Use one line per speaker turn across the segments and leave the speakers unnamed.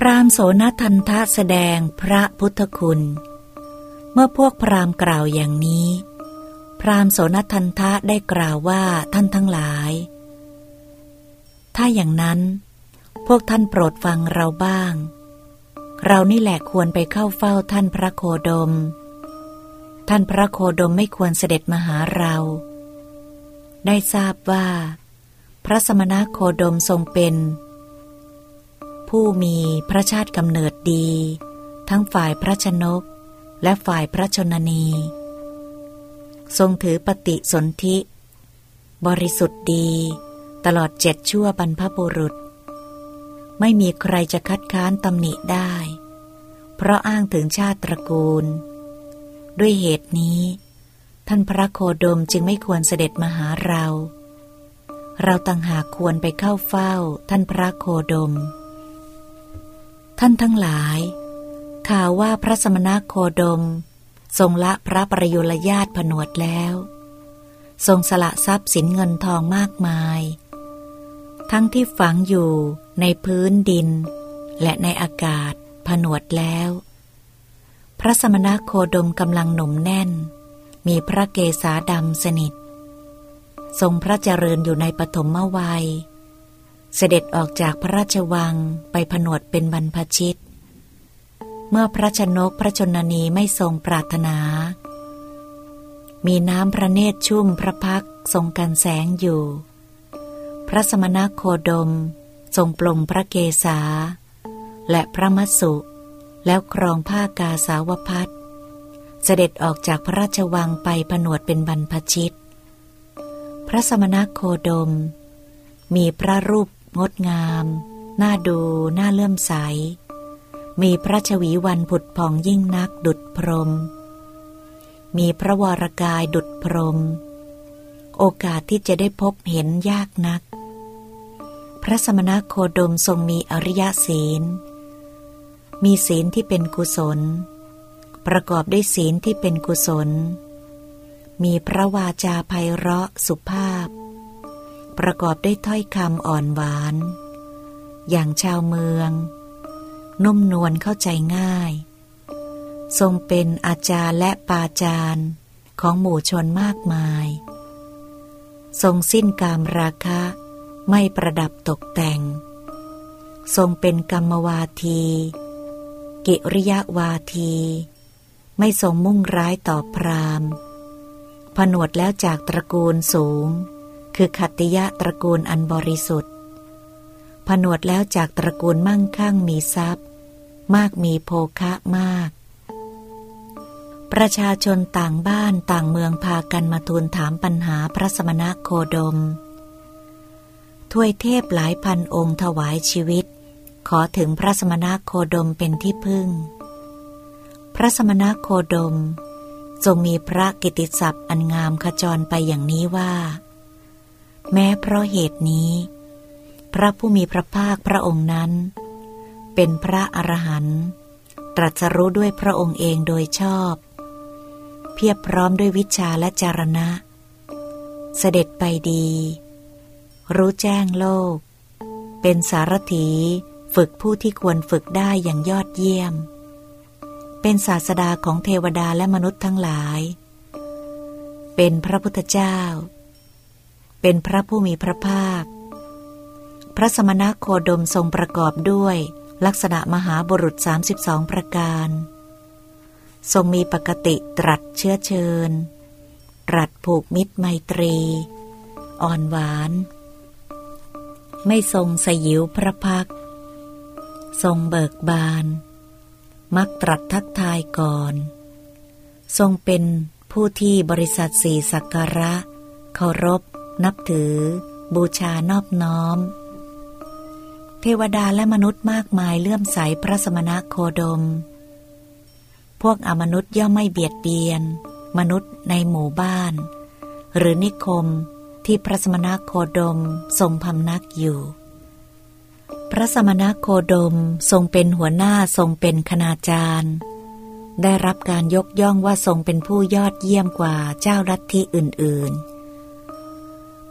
พราหมณ์โสนทันทะแสดงพระพุทธคุณ เมื่อพวกพราหมณ์กล่าวอย่างนี้ พราหมณ์โสนทันทะได้กล่าวว่าท่านทั้งหลาย ถ้าอย่างนั้น พวกท่านโปรดฟังเราบ้าง เรานี่แหละควรไปเข้าเฝ้าท่านพระโคดม ท่านพระโคดมไม่ควรเสด็จมาหาเรา ได้ทราบว่า พระสมณโคดมทรงเป็น ผู้มีพระชาติกำเนิดดี ทั้งฝ่ายพระชนก และฝ่ายพระชนนี ทรงถือปฏิสนธิ บริสุทธิ์ดี ตลอดเจ็ดชั่วบรรพบุรุษ ไม่มีใครจะคัดค้านตำหนิได้ เพราะอ้างถึงชาติตระกูล ด้วยเหตุนี้ท่านพระโคดมจึงไม่ควรเสด็จมาหาเรา เราต่างหากควรไปเข้าเฝ้าท่านพระโคดม ท่านทั้งหลาย ข่าวว่าพระสมณโคดม ทรงละพระประยุรญาติผนวดแล้ว ทรงสละทรัพย์สินเงินทองมากมาย ทั้งที่ฝังอยู่ในพื้นดิน และในอากาศผนวดแล้ว พระสมณโคดมกำลังหนุ่มแน่น มีพระเกศาดำสนิท ทรงพระเจริญอยู่ในปฐมวัย เสด็จออกจากพระราชวังไปผนวดเป็นบรรพชิต เมื่อพระชนกพระชนนีไม่ทรงปรารถนา มีน้ำพระเนตรชุ่มพระพักทรงกันแสงอยู่ พระสมณโคดมทรงปลงพระเกศา และพระมัสสุแล้วครองผ้ากาสาวพัดเสด็จออกจากพระราชวังไปผนวดเป็นบรรพชิต พระสมณโคดม มีพระรูป งดงาม น่าดูน่าเลื่อมใส มีพระชวีวันผุดผ่องยิ่งนักดุดพรม มีพระวรกายดุดพรม โอกาสที่จะได้พบเห็นยากนัก พระสมณโคดมทรงมีอริยศีล มีศีลที่เป็นกุศล ประกอบด้วยศีลที่เป็นกุศล มีพระวาจาไพเราะสุภาพ ประกอบด้วยถ้อยคำอ่อนหวาน อย่างชาวเมือง นุ่มนวลเข้าใจง่าย ทรงเป็นอาจารย์และปาจารย์ของหมู่ชนมากมาย ทรงสิ้นกามราคะ ไม่ประดับตกแต่ง ทรงเป็นกรรมวาที กิริยาวาที ไม่ทรงมุ่งร้ายต่อพรามผนวดแล้วจากตระกูลสูง คือขัตติยะตระกูลอันบริสุทธิ์ ผนวดแล้วจากตระกูลมั่งคั่งมีทรัพย์ มากมีโภคะมาก ประชาชนต่างบ้านต่างเมืองพากันมาทูลถามปัญหาพระสมณะโคดม ถ้วยเทพหลายพันองค์ถวายชีวิต ขอถึงพระสมณะโคดมเป็นที่พึ่ง พระสมณะโคดมทรงมีพระกิติศัพท์อันงามขจรไปอย่างนี้ว่า แม้เพราะเหตุนี้ พระผู้มีพระภาคพระองค์นั้น เป็นพระอรหันต์ตรัสรู้ด้วยพระองค์เองโดยชอบ เพียบพร้อมด้วยวิชาและจารณะ เสด็จไปดี รู้แจ้งโลก เป็นสารถีฝึกผู้ที่ควรฝึกได้อย่างยอดเยี่ยม เป็นศาสดาของเทวดาและมนุษย์ทั้งหลาย เป็นพระพุทธเจ้า เป็นพระผู้มีพระภาค พระสมณโคดมทรงประกอบด้วยลักษณะมหาบุรุษ 32 ประการ ทรงมีปกติตรัสเชื้อเชิญ ตรัสผูกมิตรไมตรี อ่อนหวาน ไม่ทรงสยิวพระพัก ทรงเบิกบาน มักตรัสทักทายก่อน ทรงเป็นผู้ที่บริษัทสี่สักการะ เคารพ นับถือ บูชานอบน้อม เทวดาและมนุษย์มากมายเลื่อมใสพระสมณะโคดม พวกอมนุษย์ย่อมไม่เบียดเบียน มนุษย์ในหมู่บ้าน หรือนิคมที่พระสมณะโคดมทรงพำนักอยู่ พระสมณะโคดมทรงเป็นหัวหน้าทรงเป็นคณาจารย์ ได้รับการยกย่องว่าทรงเป็นผู้ยอดเยี่ยมกว่าเจ้าลัทธิอื่น ๆ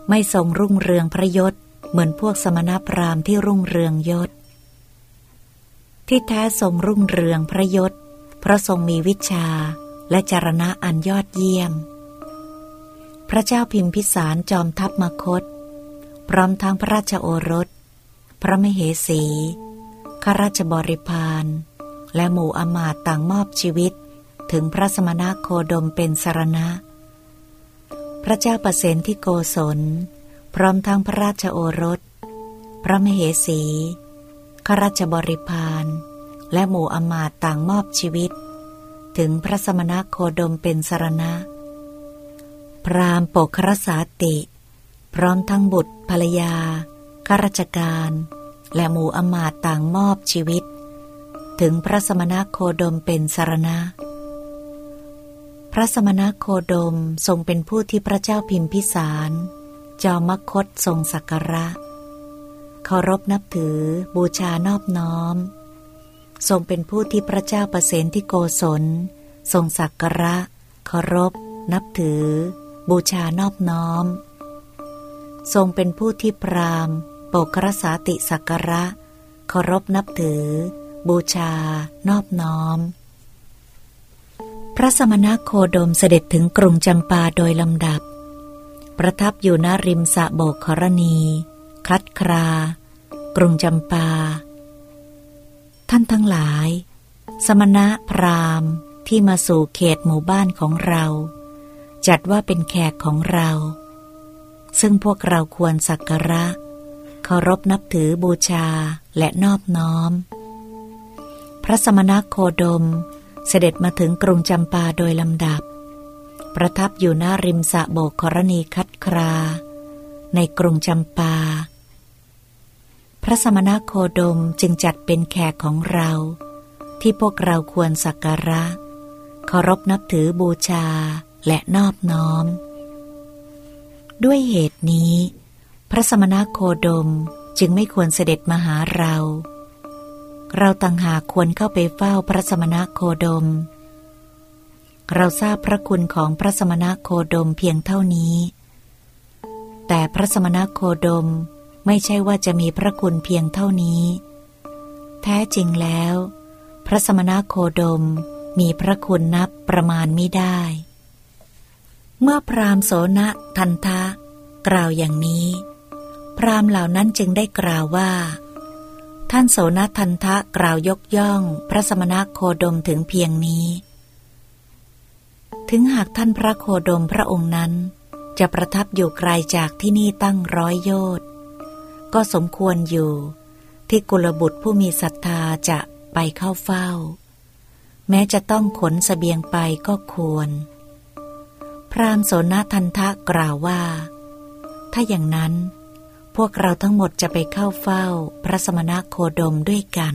ไม่ทรงรุ่งเรืองพระยศ เหมือนพวกสมณพราหมณ์ที่รุ่งเรืองยศ ที่แท้ทรงรุ่งเรืองพระยศ เพราะทรงมีวิชาและจารณะอันยอดเยี่ยม พระเจ้าพิมพิสารจอมทัพมคต พร้อมทั้งพระราชโอรส พระมเหสีข้าราชบริพารและหมู่อมาตต่างมอบชีวิต ถึงพระสมณโคดมเป็นสารณะ พระเจ้าประเสนที่โกศล พร้อมทั้งพระราชโอรส พระมเหสีข้าราชบริพารและหมู่อมาตต่างมอบชีวิต ถึงพระสมณโคดมเป็นสารณะ พรามปกครสาติ พร้อมทั้งบุตรภรรยาข้าราชการ และหมู่อมาตต่างมอบชีวิต ถึงพระสมณโคดมเป็นสารณะ พระสมณโคดมทรงเป็นผู้ที่พระเจ้าพิมพิสาร จอมคตทรงสักการะเคารพนับถือบูชานอบน้อม ทรงเป็นผู้ที่พระเจ้าประเสนที่โกศล ทรงสักการะเคารพ นับถือ บูชานอบน้อม ทรงเป็นผู้ที่พรามโปกรสาติสักการะเคารพนับถือ บูชานอบน้อม พระสมณโคดมเสด็จถึงกรุงจำปาโดยลำดับ ประทับอยู่ณริมสะโบกครณี คลัดครา กรุงจำปา ท่านทั้งหลาย สมณะพราหมณ์ที่มาสู่เขตหมู่บ้านของเรา จัดว่าเป็นแขกของเรา ซึ่งพวกเราควรสักการะ เคารพนับถือบูชาและนอบน้อม พระสมณโคดม เสด็จมาถึงกรุงจำปาโดยลำดับ ประทับอยู่หน้าริมสะโบกครณีคัดครา ในกรุงจำปา พระสมณโคดมจึงจัดเป็นแขกของเรา ที่พวกเราควรสักการะเคารพนับถือบูชาและนอบน้อม ด้วยเหตุนี้ พระสมณโคดมจึงไม่ควรเสด็จมาหาเรา เราต่างหากควรเข้าไปเฝ้าพระสมณโคดม เราทราบพระคุณของพระสมณโคดมเพียงเท่านี้ แต่พระสมณโคดมไม่ใช่ว่าจะมีพระคุณเพียงเท่านี้ แท้จริงแล้ว พระสมณโคดมมีพระคุณนับประมาณไม่ได้ เมื่อพรามโสนทันทะ กล่าวอย่างนี้ พรามเหล่านั้นจึงได้กล่าวว่า ท่านโสนทันทะกล่าวยกย่อง พระสมณโคดมถึงเพียงนี้ ถึงหากท่านพระโคดมพระองค์นั้น จะประทับอยู่ไกลจากที่นี่ตั้งร้อยโยชน์ก็สมควรอยู่ ที่กุลบุตรผู้มีศรัทธาจะไปเข้าเฝ้า แม้จะต้องขนสเสบียงไปก็ควร พรามโสนทันทะกล่าวว่า ถ้าอย่างนั้น พวกเราทั้งหมดจะไปเข้าเฝ้าพระสมณโคดมด้วยกัน